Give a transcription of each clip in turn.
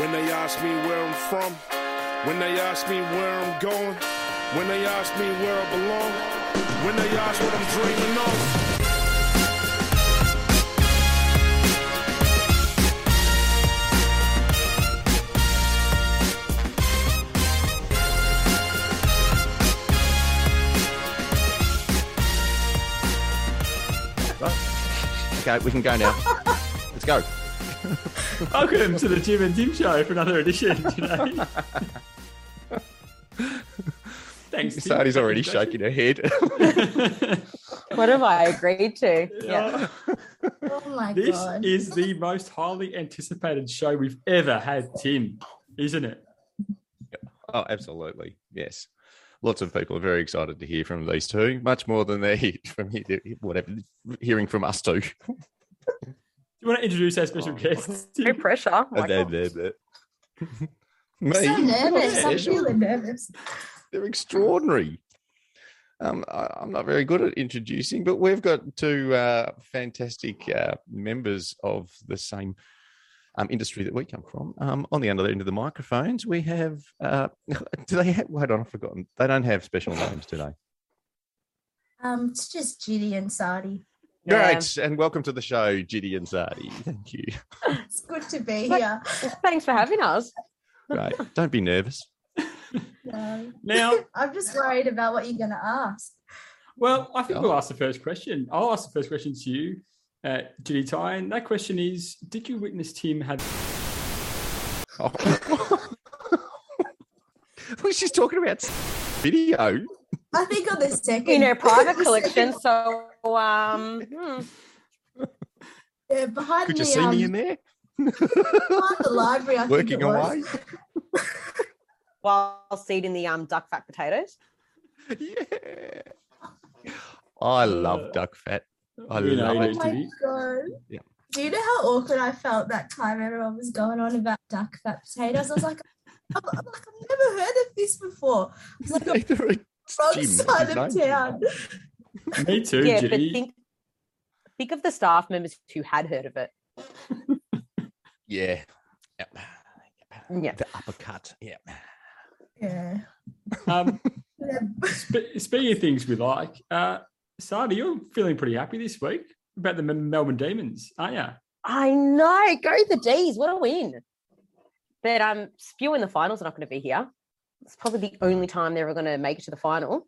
When they ask me where I'm from, when they ask me where I'm going, when they ask me where I belong, when they ask what I'm dreaming of. Okay, we can go now. Let's go. Welcome to the Jim and Tim show for another edition today. Thanks. Tim. Sadie's already shaking her head. What have I agreed to? Yeah. Oh my This god. This is the most highly anticipated show we've ever had, Tim, isn't it? oh, absolutely. Yes. Lots of people are very excited to hear from these two, much more than they hear from he- whatever hearing from us two. Do you want to introduce our special Oh. guest? No Tim? pressure. Oh my Blah, God. blah, blah. I'm Me? so nervous. I'm Special. feeling nervous. They're extraordinary. Um, I, I'm not very good at introducing, but we've got two uh, fantastic uh, members of the same um, industry that we come from. Um, on the other end of the microphones, we have. Uh, do they have? Wait on, I've forgotten. They don't have special names today. Um, it's just Judy and Sadi. Yeah. Great, and welcome to the show, Gitty and Sardy. Thank you. It's good to be here. Thanks for having us. Right, don't be nervous. No. Now, I'm just worried about what you're going to ask. well, I think Oh. we'll ask the first question. I'll ask the first question to you, uh, Judy Tyne. that question is: Did you witness Tim have? Oh. well, she's talking about video. I think on the second. In her private collection. So, um, hmm. yeah, behind Could the, you see um, me in there? behind the library. I Working think it was. away. while seeding the um duck fat potatoes. Yeah. I love duck fat. I You know love you it. Oh my god. Yeah. Do you know how awkward I felt that time everyone was going on about duck fat potatoes? I was like, I'm, I'm like, I've never heard of this before. I was like, on Neither the wrong Jim, side his of town. Me too, yeah, but think think of the staff members who had heard of it. Yeah. Yep. Yeah. The uppercut. Yeah. Yeah. Um, Yeah. spe- speaking of things we like, uh, Sadi, you're feeling pretty happy this week about the Melbourne Demons, aren't you? I know. Go the D's. What a win. But um Spew in the finals are not going to be here. It's probably the only time they're ever going to make it to the final.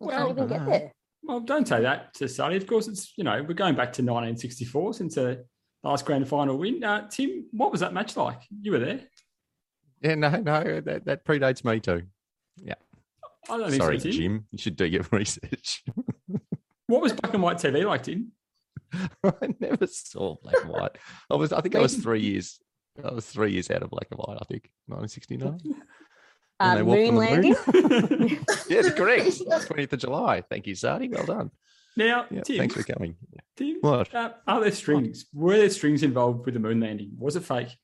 We Well, can't even get there. Well, don't say that to Sadi. Of course, it's you know we're going back to 1964 since the last grand final win. Uh, Tim, what was that match like? You were there. Yeah, no, no, that, that predates me too. I don't Sorry, so, Jim. You should do your research. What was black and white TV like, Tim? I never saw black and white. I was, I think I was three years. I was three years out of black and white. I think 1969. Uh, moon on the moon? landing. yes, correct. 20th of July. Thank you, Sardy. Well done. now, Yeah, Tim, thanks for coming. Tim, What? uh, are there strings? Were there strings involved with the moon landing? Was it fake?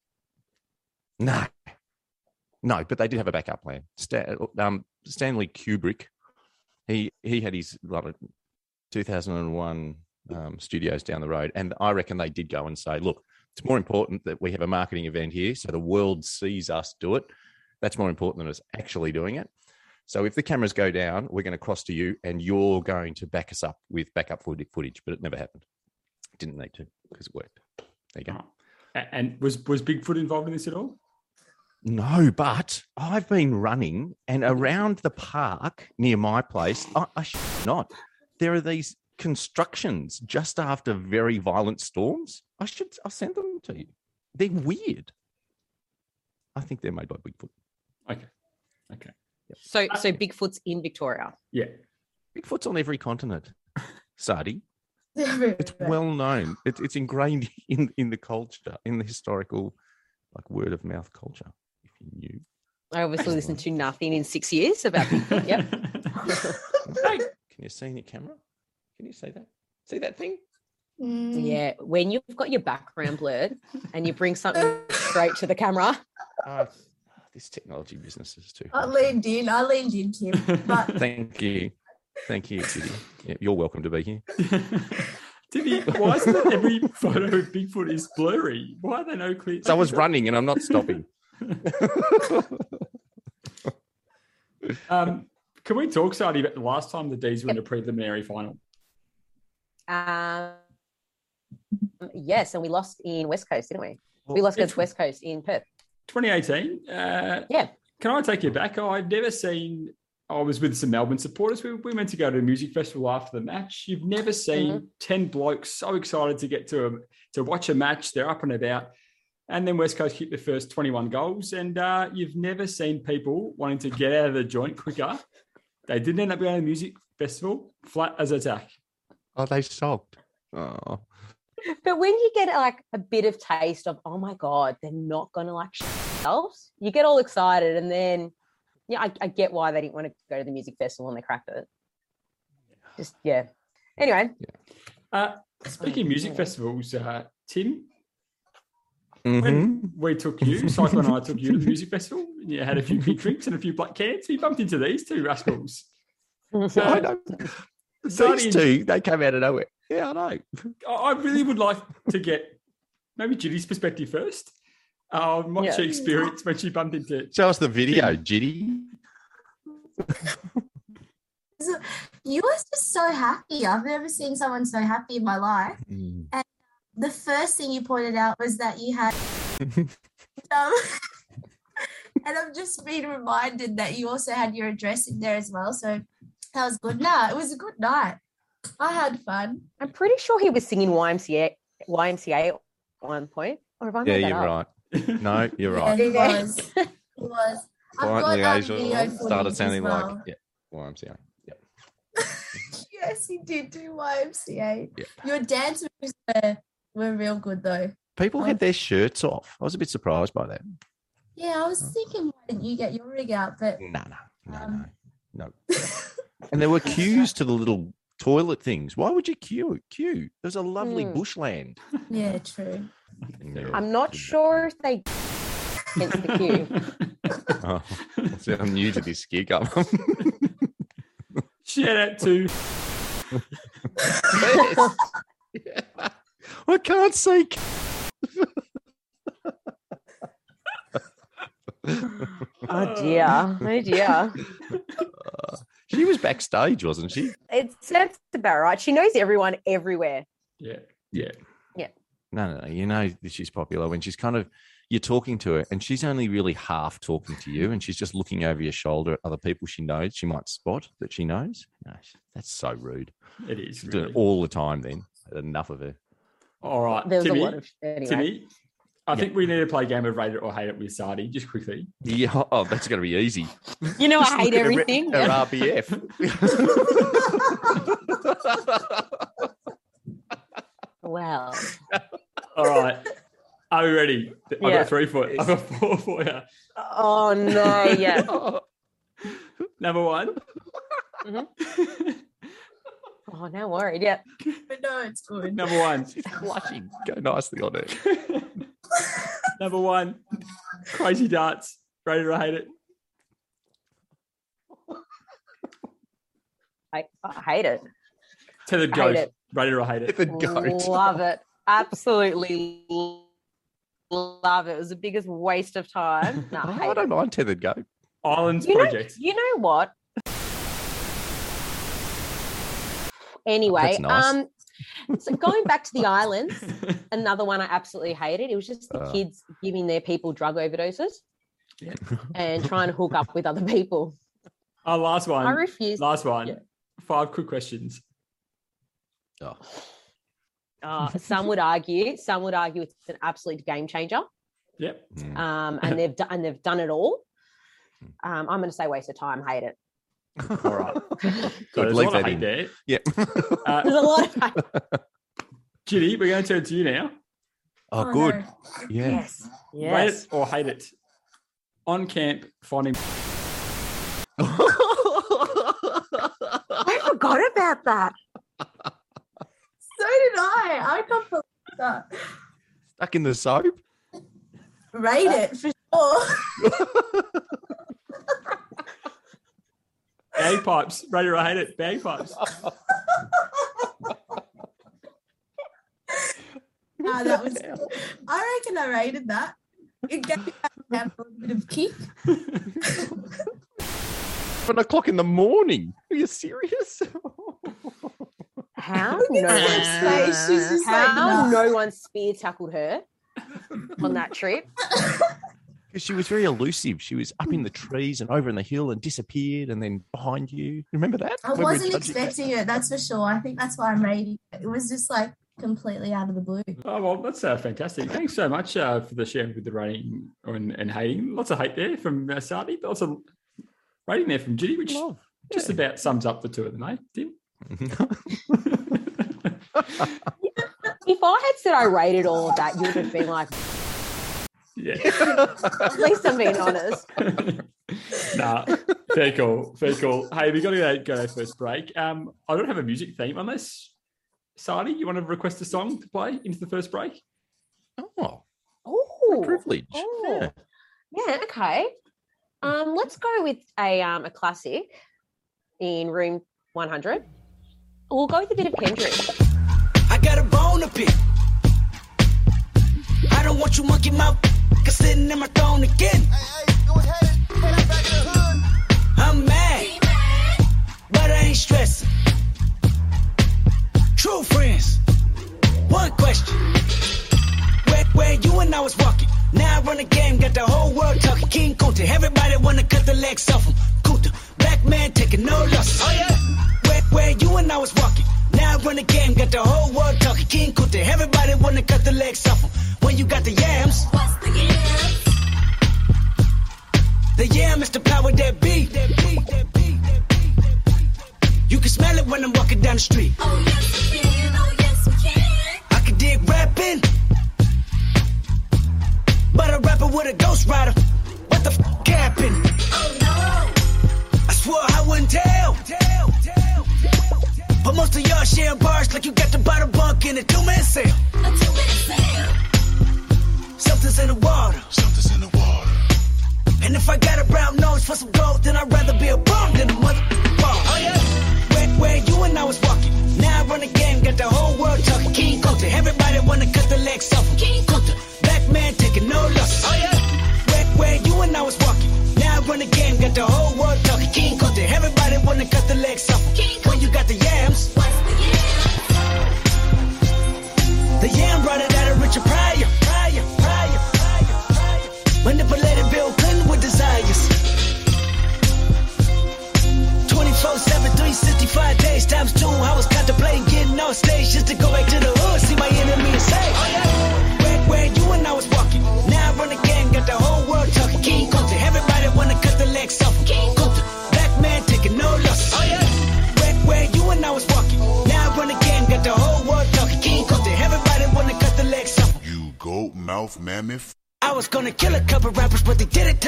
No, no, but they did have a backup plan. Stan, um, Stanley Kubrick, he he had his like, 2001 um, studios down the road, and I reckon they did go and say, "Look, it's more important that we have a marketing event here, so the world sees us do it. That's more important than us actually doing it." So if the cameras go down, we're going to cross to you, and you're going to back us up with backup footage. footage. But it never happened. Didn't need to because it worked. There you go. Oh. And was was Bigfoot involved in this at all? No, but I've been running and around the park near my place. I, I should not. There are these constructions just after very violent storms. I should. I'll send them to you. They're weird. I think they're made by Bigfoot. Okay, okay, So so Bigfoot's in Victoria. yeah. Bigfoot's on every continent. Sadi, it's well known. It's it's ingrained in in the culture, in the historical, like word of mouth culture. If you. I obviously listened to nothing in six years about Bigfoot. Yep. Hey, Can you see in your camera? Can you see that? See that thing? Mm. Yeah, when you've got your background blurred and you bring something straight to the camera. Uh, this technology business is too. I leaned in. I leaned in, Tim. But Thank you. Thank you, Judy. Yeah, you're welcome to be here. Timmy, why is it every photo of Bigfoot is blurry? Why are there no clear? So I was running and I'm not stopping. Um, can we talk, Sadie, about the last time the D's were in a preliminary final? Um, yes, and we lost in West Coast, didn't we? We lost against West Coast in Perth. 2018. Uh, Yeah. Can I take you back? I've never seen. I was with some Melbourne supporters. We, we went to go to a music festival after the match. You've never seen ten blokes so excited to get to a to watch a match. They're up and about, and then West Coast kicked the first twenty one goals. And uh, you've never seen people wanting to get out of the joint quicker. They didn't end up going to the music festival flat as a attack. Oh, they sulked. Oh, But when you get like a bit of taste of, oh my God, they're not going to like shit themselves, you get all excited. And then, yeah, I, I get why they didn't want to go to the music festival and they cracked it. Just, yeah. Anyway, Uh, speaking of music festivals, uh, Tim, Mhm. when we took you, Cyclone and I took you to the music festival, and you had a few big drinks and a few black cans. We bumped into these two rascals. I know. Sadie- These two, they came out of nowhere. Yeah, I know. I I really would like to get maybe Judy's perspective first. Um, what Yeah. she experienced when she bumped into. It. Show us the video, Gitty. You were just so happy. I've never seen someone so happy in my life. The first thing you pointed out was that you had. um, and I've just been reminded that you also had your address in there as well. So that was good. Nah, it was a good night. I had fun. I'm pretty sure he was singing YMCA, YMCA at one point. Or have I Yeah, you're up? right. No, you're Yeah, right. he was. He was. I've got, Quietly um, Asia video footage started as sounding well. like yeah. Well, I'm. Yep. yes, he did do YMCA. Yeah. Your dance moves were, were real good though. People had their shirts off. I was a bit surprised by that. Yeah, I was thinking, why didn't you get your rig out? But No, no, no, Um, no, no. And there were queues to the little toilet things. Why would you queue? Queue. There's a lovely Hmm. bushland. yeah, true. No. I'm not sure if they against the queue. Oh, see, I'm new to this gig. I'm Shout out to Yeah. I can't see. Oh dear. Oh dear. Uh, she was backstage, wasn't she? It sounds about right. She knows everyone everywhere. yeah, Yeah. Yeah. No, no, no. You know that she's popular when she's kind of you're talking to her and she's only really half talking to you and she's just looking over your shoulder at other people she knows. She might spot that she knows. No, that's so rude. it is. She's doing Really. it all the time then. Enough of her. All right, There was Timmy. a lot of anyway. Timmy, I think we need to play a game of rate it or hate it with Sardy just quickly. Yeah. Oh, that's going to be easy. You know, I hate look at her re- everything. Her RBF. Well, All right, are we ready? I've got three for you. I've got four for you. oh no, yeah. Number one. Mm-hmm. Oh, now I'm worried. Yeah. But no, it's good. Number one. She's blushing. Go nicely on it. Number one. Crazy darts. Rate it or hate it. I, I hate it. Tethered I hate ghost. it. Rate it or hate it. The goat. Love it. Absolutely love it. It was the biggest waste of time. No, I hate I don't it. mind tethered goat. Islands You know, project. you know what? Anyway, That's nice. um, so going back to the islands, another one I absolutely hated. It was just the Uh. kids giving their people drug overdoses Yeah. and trying to hook up with other people. Oh, last one. I refuse. Last one. Yeah. Five quick questions. Oh. Uh, some would argue, some would argue it's an absolute game changer, Yep. Mm. um, and they've done and they've done it all. Um, I'm going to say waste of time. Hate it. All right. So Good, there's a leave lot of that hate there. Yeah. Uh, There's a lot of hate. Ginny, we're going to turn to you now. oh, good. no. Yeah. yes, Rate yes. it or hate it. On camp, finding. I forgot about that. So did I. I can't believe that. Stuck in the soap. Rate it for sure. Bagpipes. Ready or hate it. Bagpipes. Ah, that was. I reckon I rated that. It gave that a bit of kick. Seven o'clock in the morning. Are you serious? How no at one, her. She's just like, how no. no one spear tackled her on that trip. Because she was very elusive. She was up in the trees and over in the hill and disappeared and then behind you. Remember that? I When wasn't judging that? expecting it, that's for sure. I think that's why I'm rating it. It was just like completely out of the blue. Oh, well, that's uh, fantastic. Thanks so much uh, for the sharing with the rating and, and hating. Lots of hate there from uh, Sadi, but also of rating there from Judy, which Love. just about sums up the two of them, eh, Tim? If I had said I rated all of that, you would have been like, yeah. at least I'm being honest. nah, fair call, fair call. Hey, we got to go, go to our first break. Um, I don't have a music theme unless Sadi, you want to request a song to play into the first break? Oh, Oh, privilege. Oh. Yeah. Yeah, okay. Um, let's go with a um a classic in room 100. We'll go with a bit of Kendrick. I got a bone to pick. I don't want you monkey mouth cause sitting in my throne again. I'm mad, but I ain't stressing. True friends. One question. Where, where you and I was walking. Now I run the game, got the whole world talking. King Kunta, everybody wanna cut the legs off him. Kunta, black man taking no losses. Oh yeah. Where, where you and I was walking. Now I run the game, got the whole world talking. King Kunta, everybody wanna cut the legs off him. Street.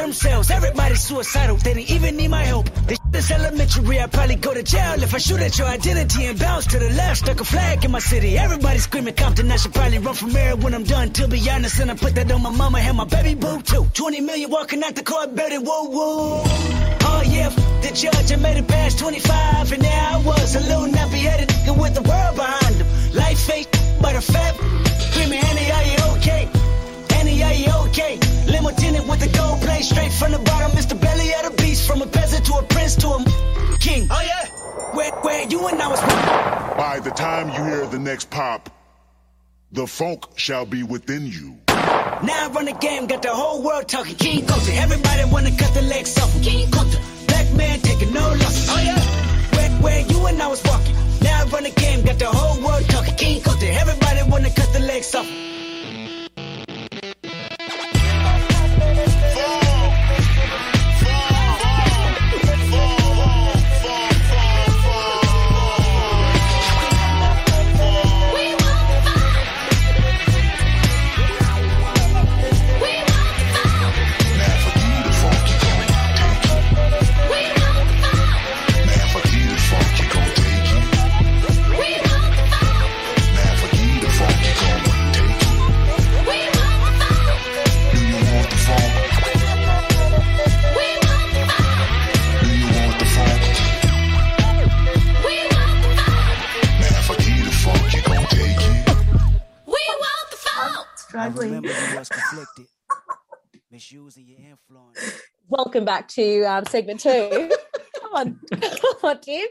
Themselves. Everybody's suicidal, they didn't even need my help. This is elementary, I'd probably go to jail if I shoot at your identity and bounce to the left. Stuck a flag in my city. Everybody screaming Compton, I should probably run from here when I'm done. To be honest, and I put that on my mama and my baby boo too. 20 million walking out the court, better whoa whoa. Oh yeah, the judge, I made it past 25, and there I was, a little nappy headed nigga with the world behind him. Life fake, but a fat. Screaming, Annie, are you okay? Annie, are you okay? Limo tinted with the gold plate straight from the bottom. Mr. Belly of the beast, from a peasant to a prince to a king. Oh yeah, where where you and I was. By the time you hear the next pop, the funk shall be within you. Now I run the game, got the whole world talking. King Kunta, everybody wanna cut the legs off. him. King Kunta, black man taking no losses. Oh yeah, where where you and I was walking. Now I run the game, got the whole world talking. King Kunta, everybody wanna cut the legs off. Exactly. Remember you was conflicted. Your influence. Welcome back to um, segment two. come on, come on, Tim.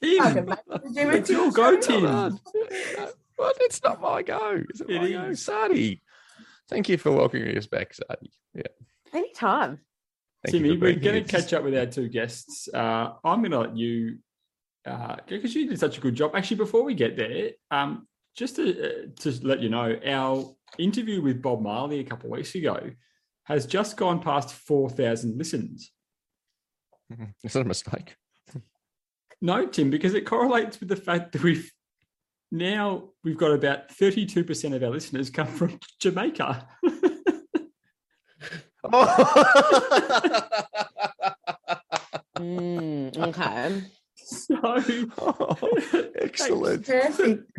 Tim, Welcome it's your go, Tim. on. What? It's not my go. Is it, It my go? is. Sadi. Thank you for welcoming us back, Sadi. Yeah. Anytime. Thank Timmy, we're going to catch up with our two guests. Uh, I'm going to let you, go because you did such a good job. Actually, before we get there, um, just to, uh, to let you know, our interview with Bob Marley a couple of weeks ago has just gone past 4,000 listens. Is that a mistake? No, Tim, because it correlates with the fact that we've now we've got about 32% of our listeners come from Jamaica. Mm, okay. so Excellent. Perfect.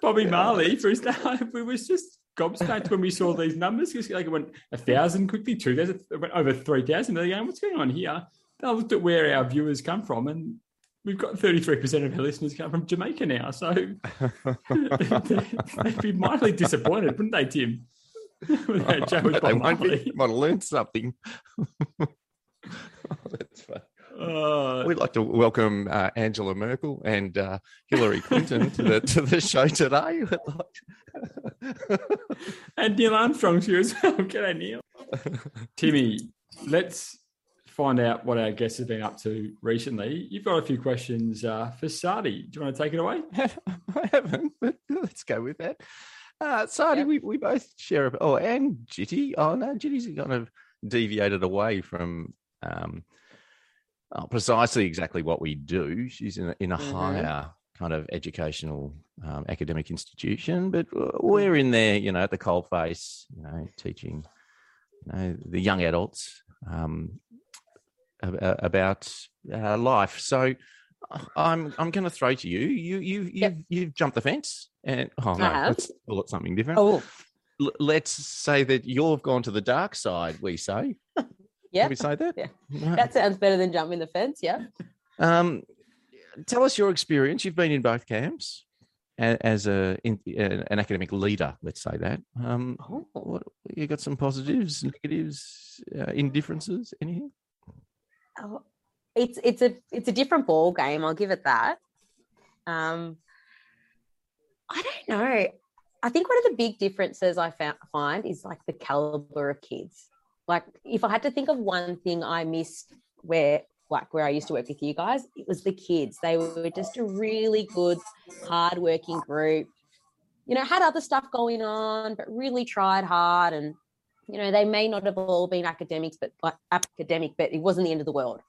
Bobby Marley, for his time, we was just gobsmacked when we saw these numbers. Because like it went a thousand quickly, two thousand, it went over three thousand. They're going, what's going on here? Then I looked at where our viewers come from, and we've got thirty-three percent of our listeners come from Jamaica now. So they'd be mildly disappointed, wouldn't they, Tim? Without Joe and they Bob won't be. Might have learned something. oh, that's fun. Uh, We'd like to welcome uh, Angela Merkel and uh, Hillary Clinton to the to the show today. and Neil Armstrong's here as well. G'day, Neil. Timmy, let's find out what our guests have been up to recently. You've got a few questions uh, for Sadi. Do you want to take it away? I haven't, but let's go with that. Uh, Sadi, Yep. we, we both share. A, oh, and Gitty. Oh no, Gitty's kind of deviated away from um, oh, precisely exactly what we do. She's in a, in a Mhm. higher kind of educational um, academic institution, but uh, we're in there, you know, at the coalface, you know, teaching, you know, the young adults um, ab- about uh, life. So uh, I'm I'm going to throw to you. You you you've Yep. you've jumped the fence, and oh no, let's call it something different. Oh, L- let's say that you've gone to the dark side. We say, yeah. Can we say that? Yeah. No. That sounds better than jumping the fence. Yeah. Um, tell us your experience. You've been in both camps as a in, an an academic leader. Let's say that. Um, Oh. what, you got some positives, negatives, uh, indifferences, anything? Oh, it's it's a it's a different ball game. I'll give it that. Um, I don't know. I think one of the big differences I found, find is like the caliber of kids. Like, if I had to think of one thing I missed where, like, where I used to work with you guys, it was the kids. They were just a really good, hardworking group. You know, had other stuff going on, but really tried hard. And, you know, they may not have all been academics, but like academic, but it wasn't the end of the world.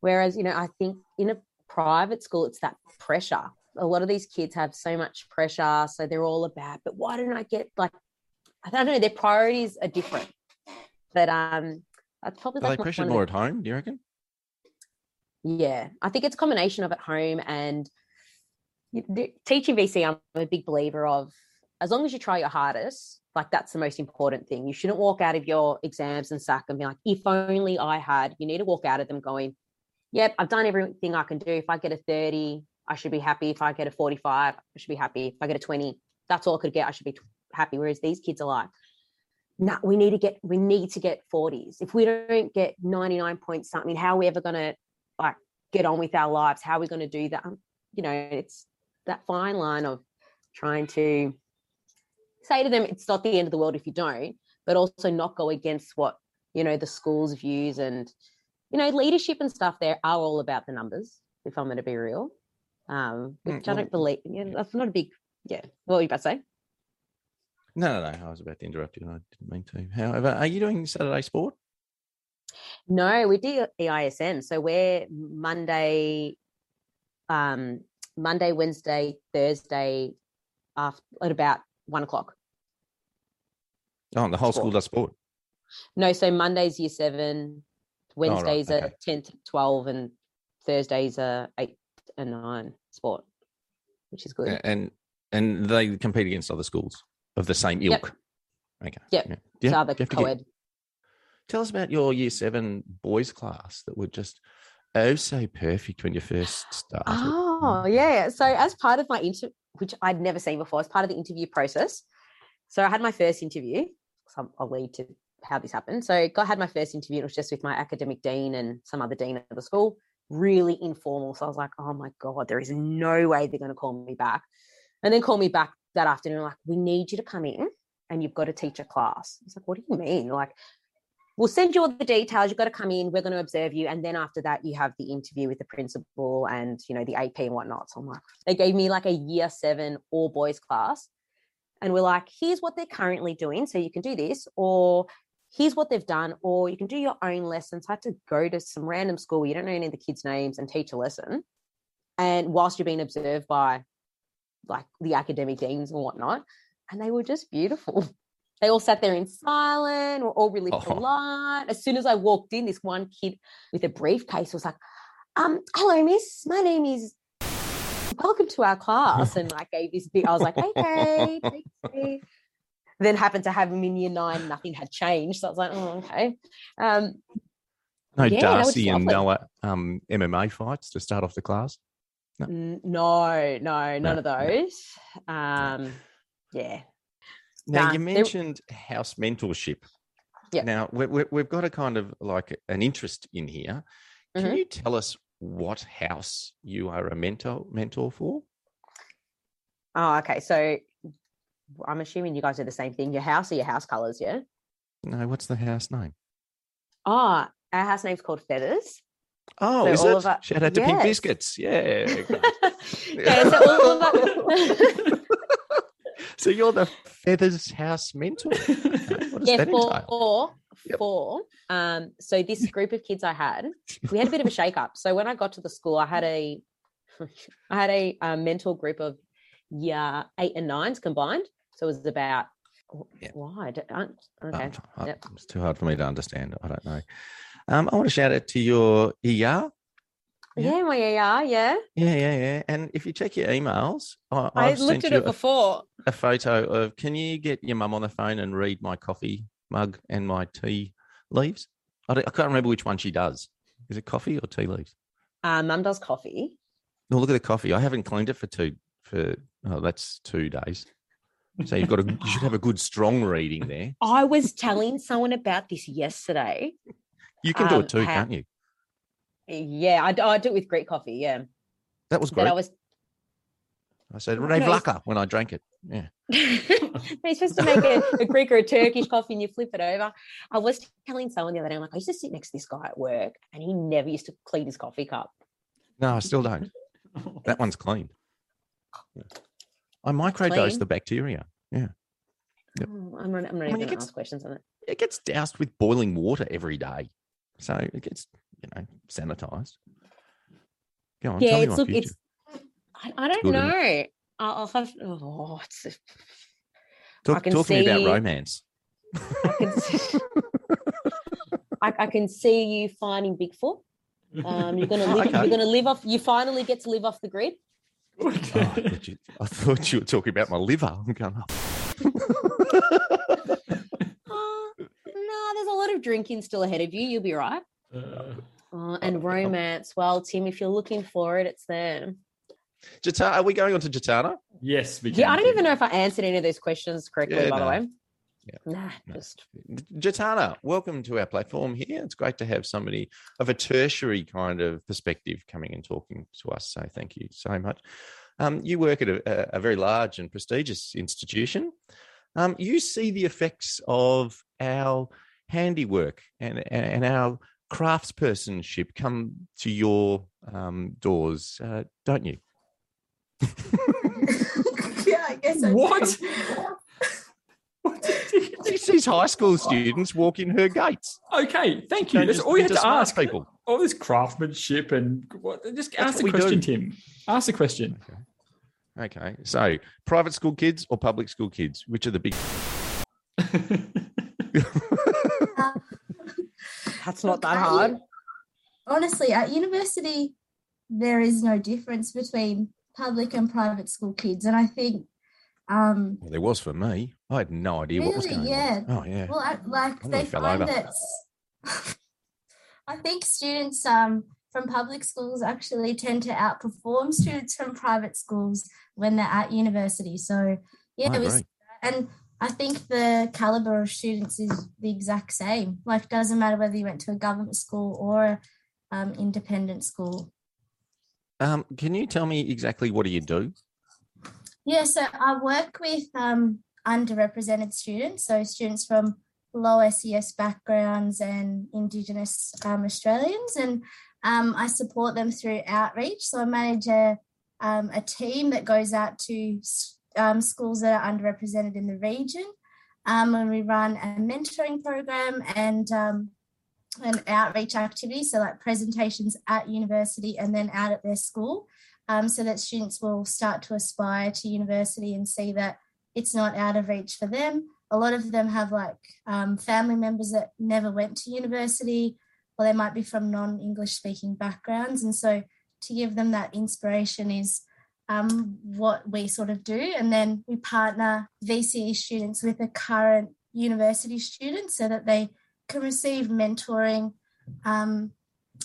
Whereas, you know, I think in a private school, it's that pressure. A lot of these kids have so much pressure, so they're all about, but why don't I get like, I don't know, their priorities are different. But um, that's probably Are they like pressured of the- more at home? Do you reckon? yeah, I think it's a combination of at home and teaching VCE. I'm a big believer of as long as you try your hardest, like that's the most important thing. You shouldn't walk out of your exams and sack and be like, if only I had. You need to walk out of them going, yep, I've done everything I can do. If I get a 30, I should be happy. If I get a 45, I should be happy. If I get a 20, that's all I could get. I should be t- happy. Whereas these kids are like, no, we need to get, we need to get 40s. If we don't get 99 point something, how are we ever going to like get on with our lives? How are we going to do that? Um, You know, it's that fine line of trying to say to them, it's not the end of the world if you don't, but also not go against what, you know, the school's views and, you know, leadership and stuff there are all about the numbers, if I'm going to be real. Um, which I don't believe, yeah, that's not a big, yeah. What were you about to say? No, no, no. I was about to interrupt you. I didn't mean to. However, are you doing Saturday sport? No, we do EISM. So we're Monday, um, Monday, Wednesday, Thursday, after at about one o'clock. Oh, the whole school does sport. No, so Mondays year seven, right, Wednesdays are okay. ten to twelve, and Thursdays are eight and nine sport, which is good. And and they compete against other schools of the same Yep. ilk. Okay. Yep. Yeah. Do you so have- other do you get- Tell us about your year seven boys class that were just oh so perfect when you first started. Oh, yeah. So as part of my inter, which I'd never seen before, as part of the interview process, So I had my first interview. So I'll lead to how this happened. So I had my first interview. It was just with my academic dean and some other dean at the school. Really informal. So I was like, oh my god, there is no way they're going to call me back. And then call me back that afternoon, like, we need you to come in and you've got to teach a class. I was like, what do you mean? Like, we'll send you all the details. You've got to come in. We're going to observe you. And then after that, you have the interview with the principal and, you know, the AP and whatnot. So I'm like, they gave me like a year seven all boys class. And we're like, here's what they're currently doing. So you can do this, or here's what they've done, or you can do your own lessons. I had to go to some random school you don't know any of the kids' names and teach a lesson. And whilst you're being observed by like the academic deans and whatnot, and they were just beautiful. They all sat there in silence, were all really Oh. polite. As soon as I walked in, this one kid with a briefcase was like, um, hello, miss, my name is welcome to our class. And I gave this big, I was like, okay, you. Then happened to have him in year nine, nothing had changed. So I was like, oh, okay. Um, No Yeah, Darcy and. Noah um, MMA fights to start off the class. N- no, no, none No, of no. those. Um, yeah. Now Nah, you there- mentioned house mentorship. Yeah. Now we, we've got a kind of like an interest in here. Can Mhm. you tell us what house you are a mentor mentor for? Oh, okay. So I'm assuming you guys do the same thing. Your house or your house colors, yeah? No, what's the house name? Oh, our house name's called Feathers. Oh, So is all it? our- Shout out to Pink Biscuits. Yeah. yeah, so all of our- so you're the Feathers House mentor. Yeah, that four, four, Yep. four. Um, so this group of kids I had, we had a bit of a shake up. So when I got to the school, I had a, I had a, um mentor group of yeah, eight and nines combined. So it was about Yeah. why? Okay. Um, Yep. It's too hard for me to understand. I don't know. Um, I want to shout out to your ER. Yeah. Yeah, my ER, yeah. Yeah, yeah, yeah. And if you check your emails, I, I I've looked at it before. a photo of. Can you get your mum on the phone and read my coffee mug and my tea leaves? I, I can't remember which one she does. Is it coffee or tea leaves? Uh, Mum does coffee. No, look at the coffee. I haven't cleaned it for two for oh, that's two days. So you've got a you should have a good strong reading there. I was telling someone about this yesterday. You can do Um, it too, ha- can't you? Yeah, I, do- I do it with Greek coffee. Yeah, That was great. I was. I said No, Renee it's- when I drank it. Yeah. You're supposed to make a, a Greek or a Turkish coffee and you flip it over. I was telling someone the other day, I'm like, I used to sit next to this guy at work and he never used to clean his coffee cup. No, I still don't. That one's clean. Yeah. I microdose Clean? the bacteria. Yep. Oh, I'm not, I'm not mean, even going to ask questions on it. It gets doused with boiling water every day. So it gets, you know, sanitized. Go on, Yeah, tell it's look, future. it's. I, I don't know. I'll, I'll have. Oh, it's. Talk, talk to me about romance. I can. see- I, I can see you finding Bigfoot. Um, you're gonna live. Okay. You're gonna live off. You finally get to live off the grid. Oh, I, thought you, I thought you were talking about my liver. I'm going, oh, no, there's a lot of drinking still ahead of you. You'll be right. Uh, Uh, and romance. Well, Tim, if you're looking for it, it's there. Jata- are we going on to Jatana? yes, we Yeah, I don't even know if I answered any of those questions correctly, Yeah, by no. the way. Yeah, Nah, no. just Jatana, welcome to our platform here. It's great to have somebody of a tertiary kind of perspective coming and talking to us. So thank you so much. Um, you work at a, a very large and prestigious institution. Um, you see the effects of our handiwork and, and our craftspersonship come to your um, doors, uh, don't you? yeah, I guess. I do. What? These these high school students walk in her gates. okay, thank you. That's just- all you had to ask. people. All this craftsmanship and what? Just That's ask the what we question, do. Tim. Ask the question. Okay, so private school kids or public school kids? Which are the big? That's not that hard. honestly, at university, there is no difference between public and private school kids, and I think, um, Well, there was for me. I had no idea what was Really? going Yeah. on. Oh yeah. well, I, like I they nearly fell find over. that. s- I think students um from public schools actually tend to outperform students from private schools when they're at university. So yeah, it was and I think the caliber of students is the exact same. Like, doesn't matter whether you went to a government school or um, independent school. Um, can you tell me exactly what do you do? Yeah, so I work with um, underrepresented students, so students from low SES backgrounds and Indigenous um, Australians, and um, I support them through outreach. So I manage a, um, a team that goes out to um, schools that are underrepresented in the region, um, and we run a mentoring program and um, an outreach activity, so like presentations at university and then out at their school um, so that students will start to aspire to university and see that it's not out of reach for them. A lot of them have like family members that never went to university, or they might be from non English speaking backgrounds. And so to give them that inspiration is um, what we sort of do. And then we partner VCE students with a current university student so that they can receive mentoring um,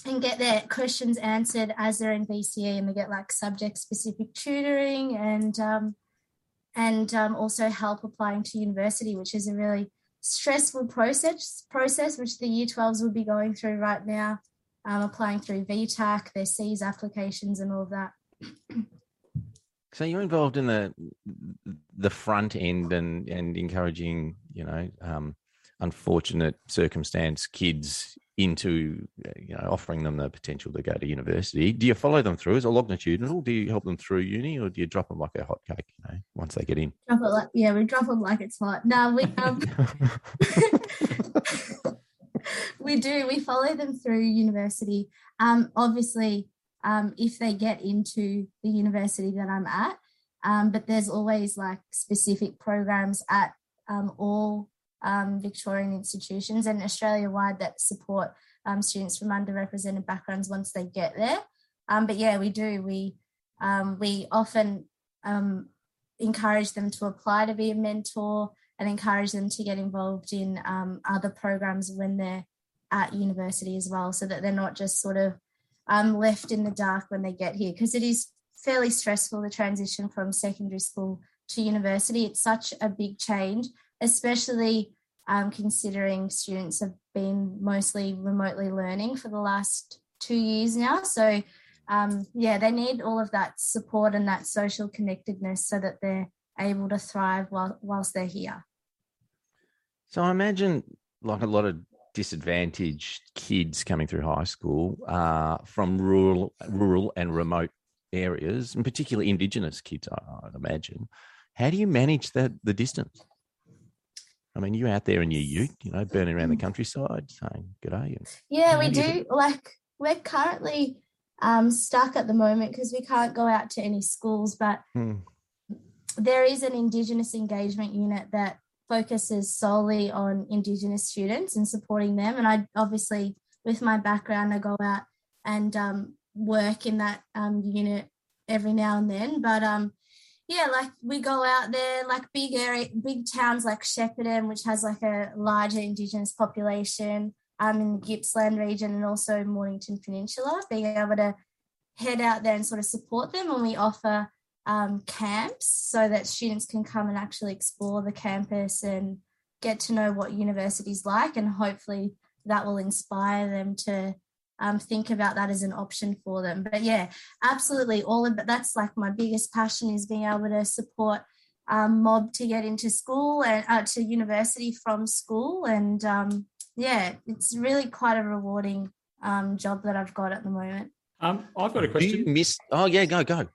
and get their questions answered as they're in VCE, and they get like subject specific tutoring and um, and um, also help applying to university, which is a really stressful process process which the year 12s will be going through right now, um, applying through VTAC, their SEAS applications, and all of that. So you're involved in the the front end and and encouraging, you know, um, unfortunate circumstance kids into you know offering them the potential to go to university. Do you follow them through as a longitudinal? Do you help them through uni or do you drop them like a hot cake you know once they get in? Drop it like yeah we drop them like it's hot. No we um we do. We follow them through university. Um obviously um if they get into the university that i'm at um but there's always like specific programs at um all um, Victorian institutions and Australia wide that support um, students from underrepresented backgrounds once they get there. Um, but yeah, we do. We um, we often um, encourage them to apply to be a mentor and encourage them to get involved in um, other programs when they're at university as well, so that they're not just sort of left in the dark when they get here. Because it is fairly stressful the transition from secondary school to university. It's such a big change especially um, considering students have been mostly remotely learning for the last two years now. So, um, yeah, they need all of that support and that social connectedness so that they're able to thrive while, whilst they're here. So, I imagine like a lot of disadvantaged kids coming through high school uh, from rural, rural and remote areas, and particularly Indigenous kids, I, I'd imagine. How do you manage that the distance? I mean, you're out there in your ute, you know, burning around the mm. countryside saying good day. Yeah, we do. Like, we're currently um, stuck at the moment because we can't go out to any schools, but hmm. there is an Indigenous engagement unit that focuses solely on Indigenous students and supporting them. And I obviously, with my background, I go out and um, work in that um, unit every now and then. But um, yeah, like we go out there, like big area, big towns like Shepparton, which has like a larger Indigenous population, um, in the Gippsland region and also Mornington Peninsula, being able to head out there and sort of support them. And we offer um, camps so that students can come and actually explore the campus and get to know what university's like, and hopefully that will inspire them to um, think about that as an option for them. But yeah, absolutely, all of it. That's like my biggest passion is being able to support um, mob to get into school and uh, to university from school, and um, yeah, it's really quite a rewarding um, job that I've got at the moment. Um, I've got a question. you miss? Oh yeah, go go.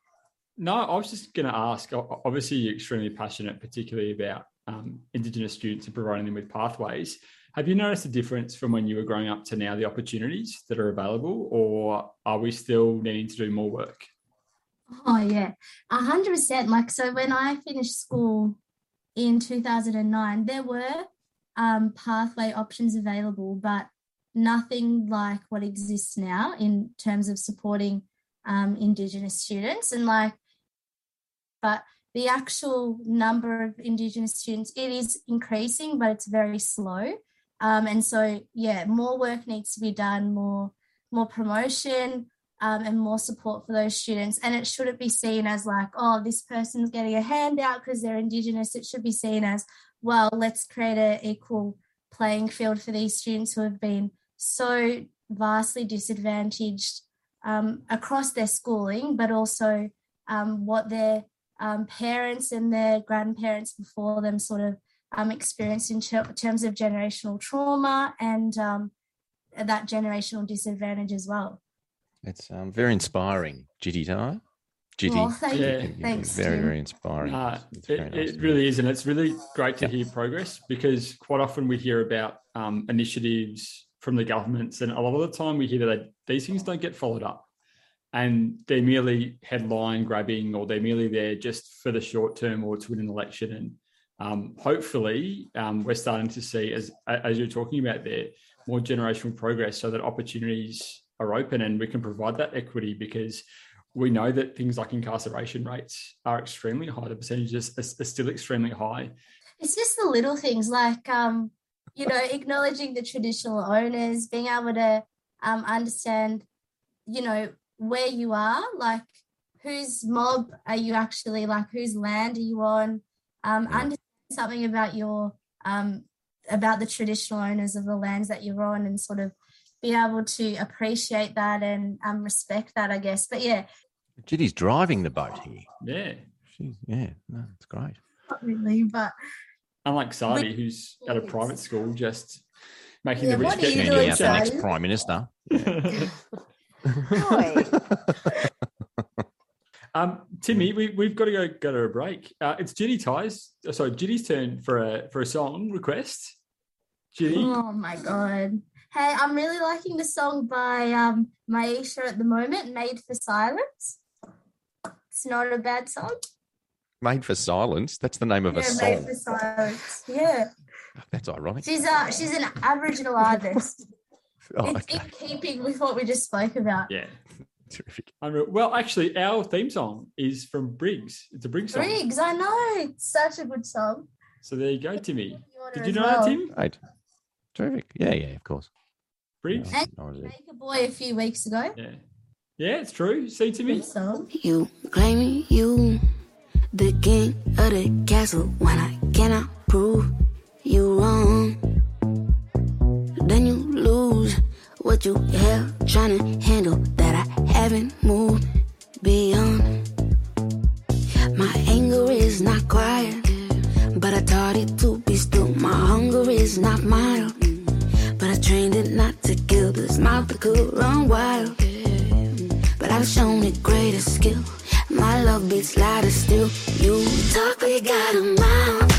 No, I was just going to ask. Obviously, you're extremely passionate, particularly about um, Indigenous students and providing them with pathways. Have you noticed a difference from when you were growing up to now, the opportunities that are available, or are we still needing to do more work? Oh, yeah, 100%. Like, so when I finished school in 2009, there were um, pathway options available, but nothing like what exists now in terms of supporting um, Indigenous students. And like, but the actual number of Indigenous students, it is increasing, but it's very slow. Um, and so, yeah, more work needs to be done, more more promotion, um, and more support for those students. And it shouldn't be seen as like, oh, this person's getting a handout because they're Indigenous. It should be seen as well, let's create an equal playing field for these students who have been so vastly disadvantaged um, across their schooling, but also um, what their um, parents and their grandparents before them sort of um, experienced in ter- terms of generational trauma and um, that generational disadvantage as well. It's um, very inspiring, Gitty Ty. Gitty. Well, thank Yeah. you. Thanks. very, Tim. very inspiring. Uh, It's it, very nice it really is, and it's really great to Yeah. hear progress because quite often we hear about um, initiatives from the governments, and a lot of the time we hear that they, these things don't get followed up, and they're merely headline grabbing, or they're merely there just for the short term or to win an election. And um, hopefully, um, we're starting to see, as as you're talking about there, more generational progress, so that opportunities are open and we can provide that equity because we know that things like incarceration rates are extremely high. The percentages are, are still extremely high. it's just the little things like um you know acknowledging the traditional owners being able to um understand you know where you are like whose mob are you actually like whose land are you on um Yeah. Understand something about your um about the traditional owners of the lands that you're on and sort of be able to appreciate that and um respect that i guess but yeah Gitty's driving the boat here. Yeah. She's, yeah, no, it's great. not really but Unlike Sardy, who's at a private school, just making Yeah, the rich are get doing, out the next prime minister. um, Timmy, we, we've got to go go to a break. Uh, it's Gitty Ty's, uh, sorry, Gitty's turn for a for a song request. Gitty, Oh my god. Hey, I'm really liking the song by um Maisha at the moment, Made for Silence. It's not a bad song. Made for Silence. That's the name of a yeah, Made for Silence. Yeah. That's ironic. She's uh she's an Aboriginal artist. Oh, it's okay. in keeping with what we just spoke about. yeah. Terrific. Unreal. Well, actually, our theme song is from Briggs. It's a Briggs song. Briggs, I know. It's such a good song. So there you go, Timmy. The Did you know well. that, Tim? Great. Terrific. Yeah, yeah, of course. Briggs? Yeah, I was. Make a boy a few weeks ago. Yeah. Yeah, it's true. See, Timmy? Good. You claiming you the king of the castle when I cannot prove you wrong. Then you lose what you have trying to handle that I haven't moved beyond. My anger is not quiet, but I taught it to be still. My hunger is not mild, but I trained it not to kill. This mouth that could run wild but I've shown it greater skill. My love beats louder still. You talk, but you got a mouth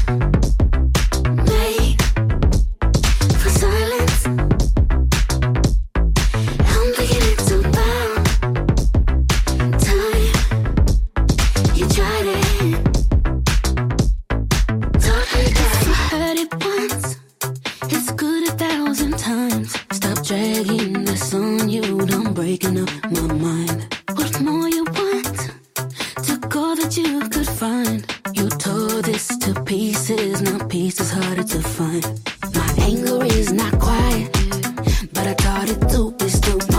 You tore this to pieces. Now pieces harder to find. My anger is not quiet, but I taught it to be still.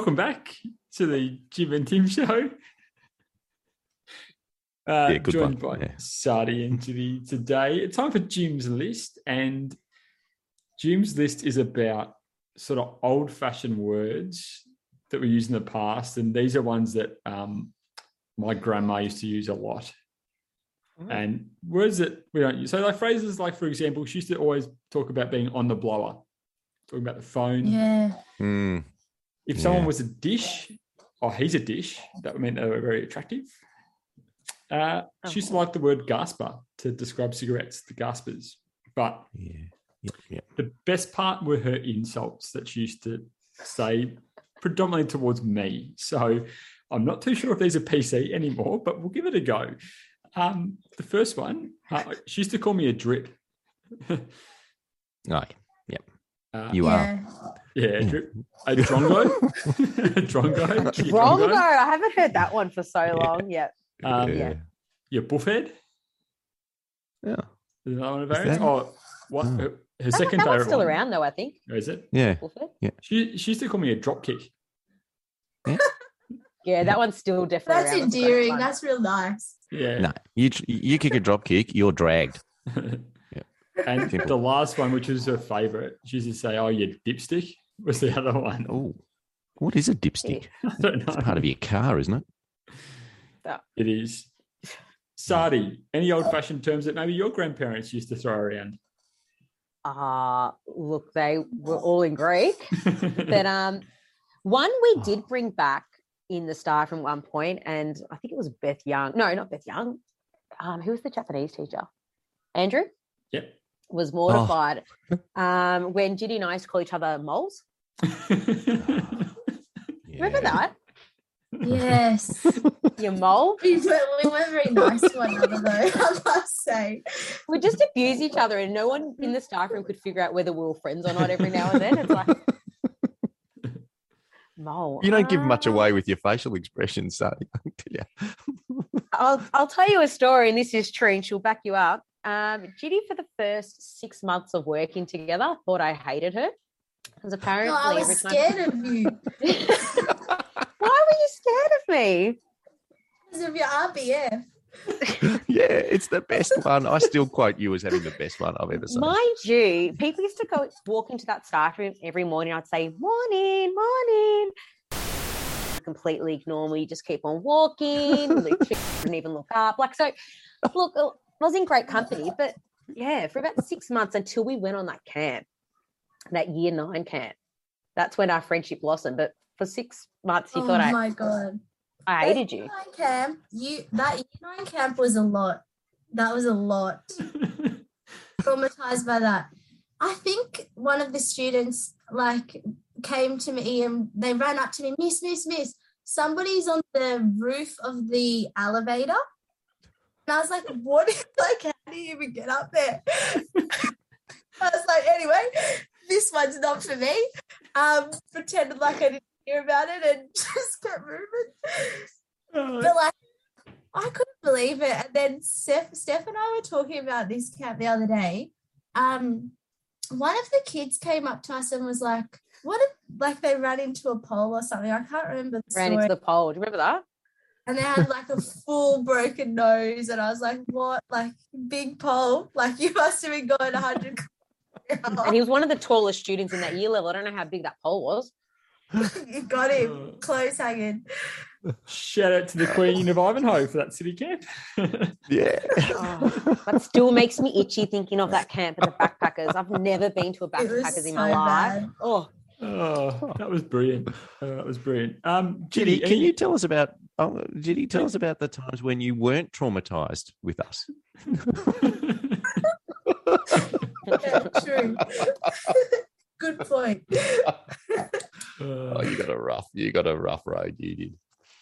Welcome back to the Jim and Tim show. Uh, Yeah, good joined one, by yeah. Sardy and Jimmy today. It's time for Jim's list, and Jim's list is about sort of old-fashioned words that we use in the past, and these are ones that um, my grandma used to use a lot. And words that we don't use. So, like phrases like, for example, she used to always talk about being on the blower, talking about the phone. Yeah. Mm, If someone was a dish, oh, he's a dish, that meant they were very attractive. Uh, she used to like the word gasper to describe cigarettes, the gaspers. But yeah. Yeah, yeah. the best part were her insults that she used to say predominantly towards me. So I'm not too sure if these are PC anymore, but we'll give it a go. Um, the first one, uh, she used to call me a drip. Okay. Uh, You are. Yeah. yeah, drip. A drongo. a drongo. Your Drongo. I haven't heard that one for so long yet. Um, Yeah. Your buffhead. Yeah. Is that one of Is that- Oh, what? Oh. Her, her second that one's favorite still one. around though, I think. Oh, Is it? Yeah. Wolford. She, she used to call me a drop kick. Yeah, that one's still definitely That's around. That's endearing. one. That's real nice. Yeah. No, you you kick a drop kick, you're dragged. And Simple. the last one, which was her favorite, she used to say, "Oh, you dipstick," was the other one. Oh, what is a dipstick? I don't know. It's part of your car, isn't it? It is. Sardy, any old-fashioned terms that maybe your grandparents used to throw around? Ah, look, they were all in Greek. But um, one we did bring back in the staff from one point, and I think it was Beth Young. No, not Beth Young. Um, who was the Japanese teacher? Andrew yep. Was mortified um, when Judy and I used to call each other moles. Remember that? Yes. Your mole. we, were, we were very nice to one another, though, I must say. We just abuse each other, and no one in the staff room could figure out whether we were friends or not. Every now and then, it's like mole. You don't give much ah. away with your facial expressions, so I can tell you. I'll I'll tell you a story, and this is true, and she'll back you up. Um, Judy, for the first six months of working together, thought I hated her because apparently No, I was every time. scared of you Why were you scared of me? because of your RBF. yeah, it's the best one. I still quote you as having the best one I've ever seen. Mind you, people used to go walk into that staff room every morning. I'd say, "Morning, morning." Completely ignore me. Just keep on walking. Literally didn't even look up. Like so. Look, I was in great company, but yeah, for about six months until we went on that camp, that year nine camp. That's when our friendship blossomed. But for six months, you oh thought I, Oh my god. I hated you. Year nine camp, you that year nine camp was a lot. That was a lot. Traumatized by that. I think one of the students like came to me and they ran up to me, Miss, Miss, Miss, somebody's on the roof of the elevator. And I was like, what is like how do you even get up there? I was like, anyway, this one's not for me. Um, pretended like I didn't hear about it and just kept moving. But like, I couldn't believe it. And then Steph, Steph and I were talking about this camp the other day. Um, one of the kids came up to us and was like, "What if like they ran into a pole or something?" I can't remember the Ran story. into the pole. Do you remember that? And they had like a full broken nose, and I was like, "What? Like big pole? Like you must have been going 100." And he was one of the tallest students in that year level. I don't know how big that pole was. you got him close hanging. Shout out to the Queen of Ivanhoe for that city camp. Yeah. Oh, that still makes me itchy thinking of that camp at the backpackers. I've never been to a It was backpackers in so my life. bad. Oh, oh, that was brilliant. Uh, that was brilliant. Um, Judy, Judy, can you tell us about oh, Judy, tell us about the times when you weren't traumatized with us? Yeah, true. Good point. Oh, Uh, you got a rough, you got a rough road, you did.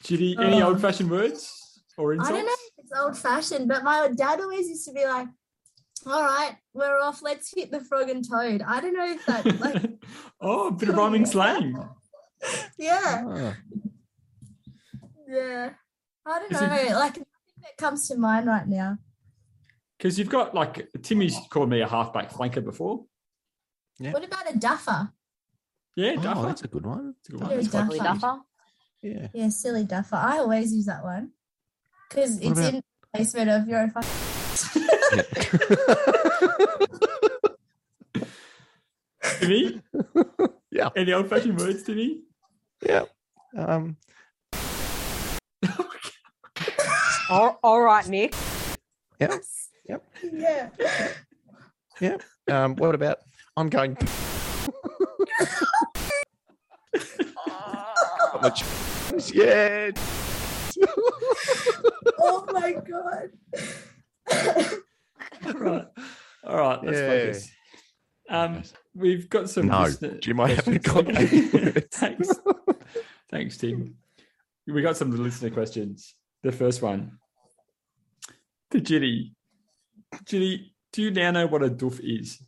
Judy, any Oh. old-fashioned words or I don't know if it's old fashioned, but my dad always used to be like, all right, we're off. Let's hit the frog and toad. I don't know if that, like, oh, a bit of rhyming slang. yeah, Oh, yeah. I don't know. it- Like, nothing that comes to mind right now. Because you've got like Timmy's called me a halfback flanker before. Yeah. What about a duffer? Yeah, Oh, Duffer. that's a good one. That's a good one. Yeah, That's quite Silly Duffer. Yeah. Yeah, silly duffer. I always use that one because it's about- in placement of your own fucking. Timmy? Yeah. Any old fashioned words, Timmy? yeah. Um, All, all right, Nick. yeah. yeah. Yeah. Um, what about I'm going Much- yeah. Oh my god. right. All right, let's Yeah. focus. Um, we've got some. No, listener Jim, I haven't questions. got any. Thanks. Thanks, Tim. We got some listener questions. The first one The Gitty. Gitty, do you now know what a doof is?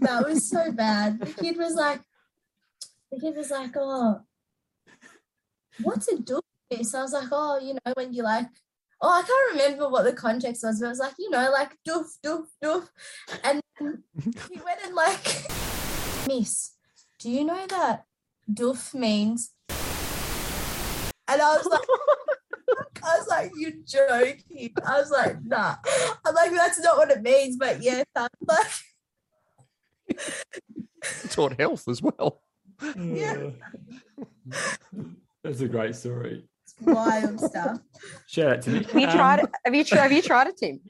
that was so bad. The kid was like, the kid was like, oh, what's a doof? So I was like, oh, you know, when you like, oh, I can't remember what the context was, but it was like, you know, like doof, doof, doof. And then he went and like, Miss, do you know that doof means? And I was like, I was like, you're joking. I was like, nah. I'm like, that's not what it means, but yeah, I'm like, taught health as well. Yeah. That's a great story. wild stuff. Shout out to me. Have you tried it? Have you, tr- have you tried it, Tim?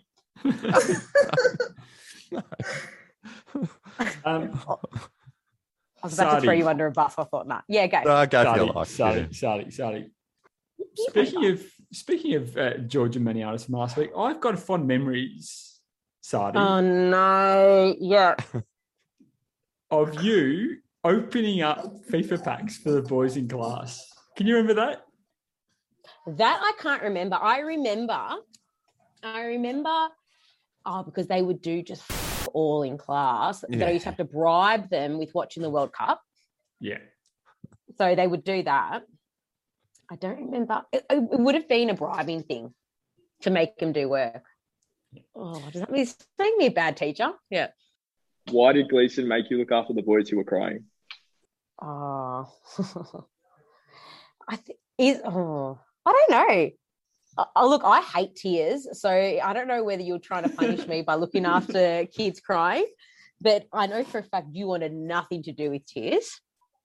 Um, I was about to throw you under a bus. I thought, nah. Yeah, go. Uh, go for Sardy, your life. Sardy, yeah. Sardy, Sardy. Speaking of speaking of uh, George and many artists from last week, I've got fond memories, Sardy, Oh no! Yeah, of you opening up FIFA packs for the boys in class. Can you remember that? that I can't remember. I remember, I remember. Oh, because they would do just all in class. That I used to have to bribe them with watching the World Cup. Yeah. So they would do that. I don't remember. It, it would have been a bribing thing to make him do work. Oh, does that mean make me a bad teacher? Yeah. Why did Gleason make you look after the boys who were crying? Oh, I think is. Oh, I don't know. Uh, Oh, look, I hate tears, so I don't know whether you're trying to punish me by looking after kids crying, but I know for a fact you wanted nothing to do with tears.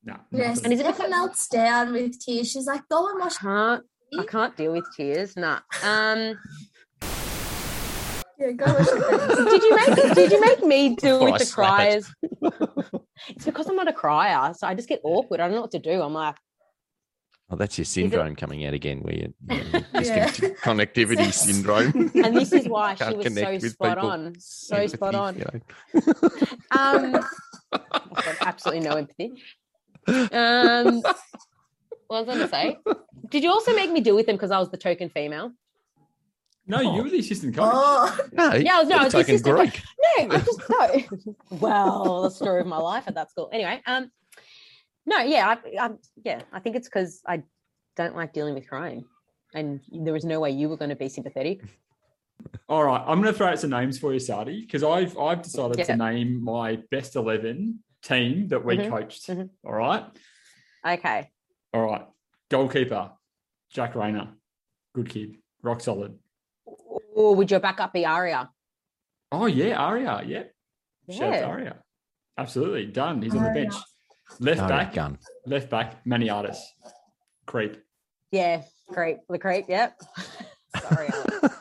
No. Yes. And is it Steph melts down with tears. She's like, go and wash. I wash. can't. I can't deal with tears. Nah. Um. Yeah, go wash your did you make Did you make me deal Oh, with I the slap it. cries? it's because I'm not a crier, so I just get awkward. I don't know what to do. I'm like, Oh, that's your syndrome coming out again, where you, you know, Yeah. disconnect- connectivity syndrome. and this is why she Can't was so connect with spot people. on, so spot Empathy, on. you know. Um, I've got absolutely no empathy. Um, what was I going to say? Did you also make me deal with him because I was the token female? No, you were the assistant coach. Oh, No, Yeah, I was- no, you're I was taking assistant Greek. No, I just no. well, the story of my life at that school. Anyway, um, no, yeah, I, I yeah, I think it's because I don't like dealing with crime, and there was no way you were going to be sympathetic. All right, I'm going to throw out some names for you, Sardy, because I've I've decided Yeah. to name my best eleven team that we Mhm, coached. mhm. All right, Okay, all right. Goalkeeper, Jack Rayner, good kid, rock solid. or would your backup be Aria? Oh yeah, Aria, yeah. Shout out to Yeah. Aria. Absolutely done. He's on the bench. Left No, back, gun. left back, Maniatis, creep. Yeah, creep, the creep. Yep. Sorry, Alex.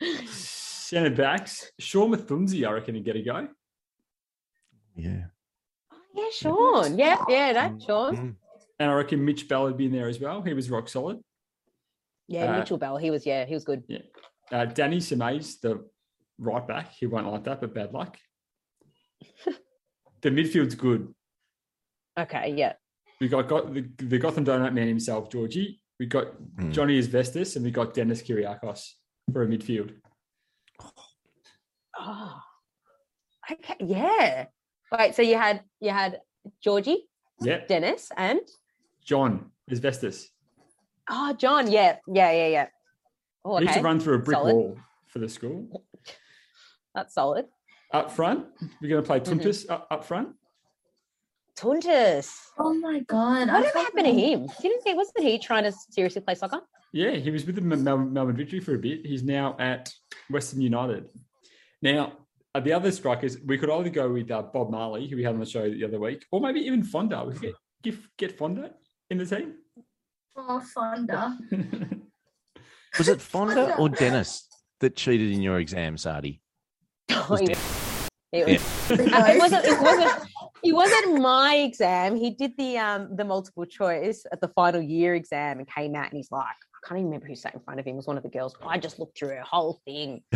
Centre backs, Sean Mathunzi, I reckon, he'd get a go. Yeah. Oh, yeah, Sean. Yeah, yeah, no, Sean. Mm. And I reckon Mitch Bell would be in there as well. He was rock solid. Yeah, Uh, Mitchell Bell. He was. Yeah, he was good. Uh, Danny Semeis, the right back, he won't like that, but bad luck. the midfield's good. Okay, yeah. We got, got the, the Gotham Donut man himself, Georgie. We got Mm. Johnny Asbestos, and we got Dennis Kiriakos for a midfield. Oh, okay, yeah. Wait, so you had you had Georgie, Yeah, Dennis, and John Asbestos. oh, John. Yeah, yeah, yeah, yeah. Oh, He used okay. to run through a brick Solid. wall for the school. That's solid. up front. We're going to play Mm-hmm. Up, up front. Tuntus. Oh my god! What Whatever thought happened to that- him? Didn't he? Wasn't he trying to seriously play soccer? Yeah, he was with the Mel- Mel- Melbourne Victory for a bit. He's now at Western United. Now, the other strikers, we could either go with uh, Bob Marley, who we had on the show the other week, or maybe even Fonda. We could get, get, get Fonda in the team. Oh, Fonda. Was it Fonda or Dennis that cheated in your exam, Sardy? Oh, he- it was- Uh, it wasn't. It wasn't. It wasn't my exam. He did the um the multiple choice at the final year exam and came out and he's like, I can't even remember who sat in front of him. It was one of the girls. I just looked through her whole thing.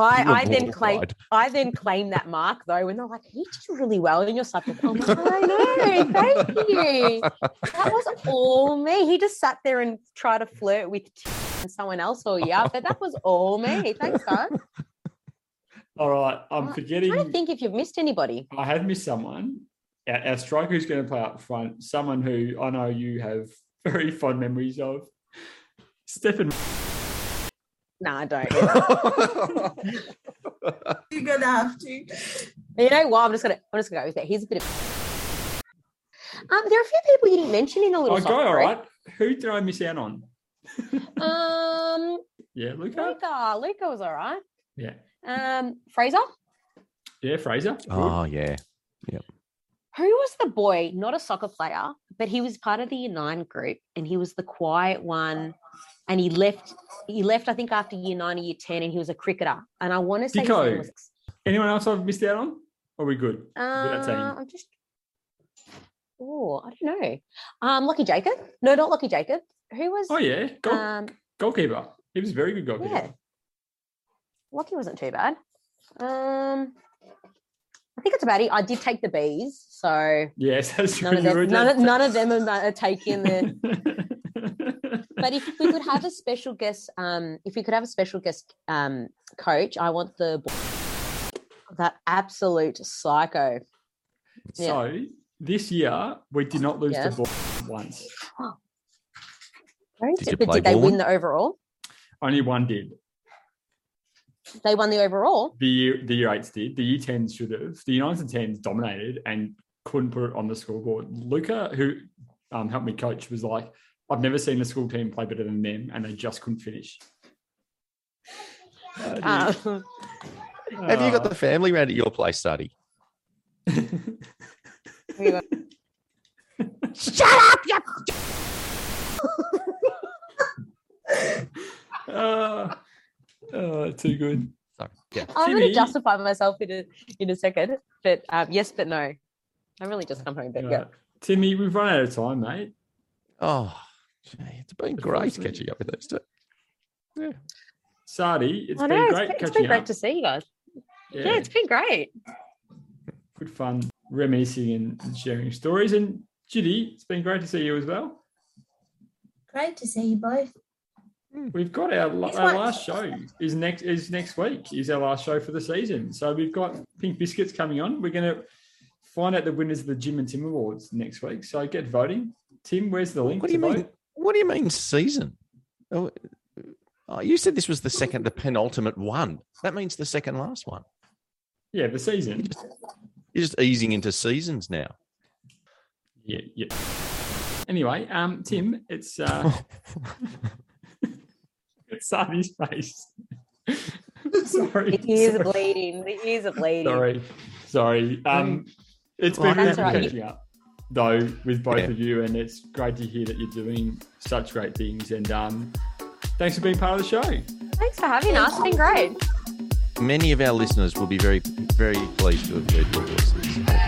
I, I then claimed mortified. I then claimed that mark though, and they're like, "You did really well in your subject." I'm like, "I know, thank you." That was all me. He just sat there and tried to flirt with someone else all year, but that was all me. Thanks, guys. All right, I'm I'm forgetting. trying think if you've missed anybody. I have missed someone. Our, our striker who's going to play up front, someone who I know you have very fond memories of. Stefan. No, I don't. You're gonna have to. you know what? I'm just gonna I'm just gonna go with that. He's a bit of um, there are a few people you didn't mention in the little Oh, go, soccer all group. right. Who did I miss out on? Um Yeah, Luca. Luca. Luca was all right. Yeah. Um Fraser. Yeah, Fraser. Good. oh, yeah. Yep. Who was the boy, not a soccer player, but he was part of the nine group and he was the quiet one. And he left, he left, I think, after year nine or year 10, and he was a cricketer. And I want to say Dico. was Anyone else I've missed out on? Or are we good? uh. I'm just oh, I don't know. Um, Lucky Jacob. No, not Lucky Jacob. Who was Oh, yeah. Goal, um goalkeeper. He was a very good goalkeeper. yeah. Lucky wasn't too bad. Um I think it's about it. I did take the bees, so Yes, that's none of true. You them, none, of, just- none of them are, are taking the But if we could have a special guest, um, if we could have a special guest um, coach, I want the that absolute psycho. Yeah. So this year we did not lose Yeah. the ball once. Very Did you good. But did they win the overall? Only one did. They won the overall. The year the year eights did. The year tens should have. The year nines and tens dominated and couldn't put it on the scoreboard. Luca, who um, helped me coach, was like, "I've never seen a school team play better than them, and they just couldn't finish." Uh, Um, Have you got the family round at your place, Sardy? we got- uh, uh, too good. Sorry. Yeah. I'm going to justify myself in a in a second, but um, yes, but no. I'm really just come home, but yeah. Timmy, we've run out of time, mate. Oh, gee, it's been great Unfortunately. catching up with those two. Yeah. Sardy, it's I been know it's great been, it's catching been great up. to see you guys. yeah, Yeah, it's been great. good fun reminiscing and, and sharing stories. And Judy, it's been great to see you as well. Great to see you both. We've got our, our last show is next is next week is our last show for the season. So we've got Pink Biscuits coming on. We're going to find out the winners of the Jim and Tim Awards next week. So get voting. Tim, where's the link What do to you mean? vote? What do you mean season? Oh, oh, you said this was the second, the penultimate one. That means the second last one. Yeah, the season. You're just easing into seasons now. Yeah, yeah. Anyway, um, Tim, it's uh, it's Sardy's face. Sorry, The ears are sorry. bleeding. The ears are bleeding. Sorry, sorry. Um, it's been That's good all right. catching up, though, with both Yeah. of you, and it's great to hear that you're doing such great things. And um, thanks for being part of the show. Thanks for having us. It's been great. Many of our listeners will be very, very pleased to have heard your voices.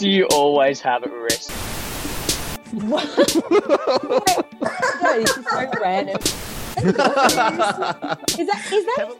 Do you always have it risk? What? no, this is so random. Is that is that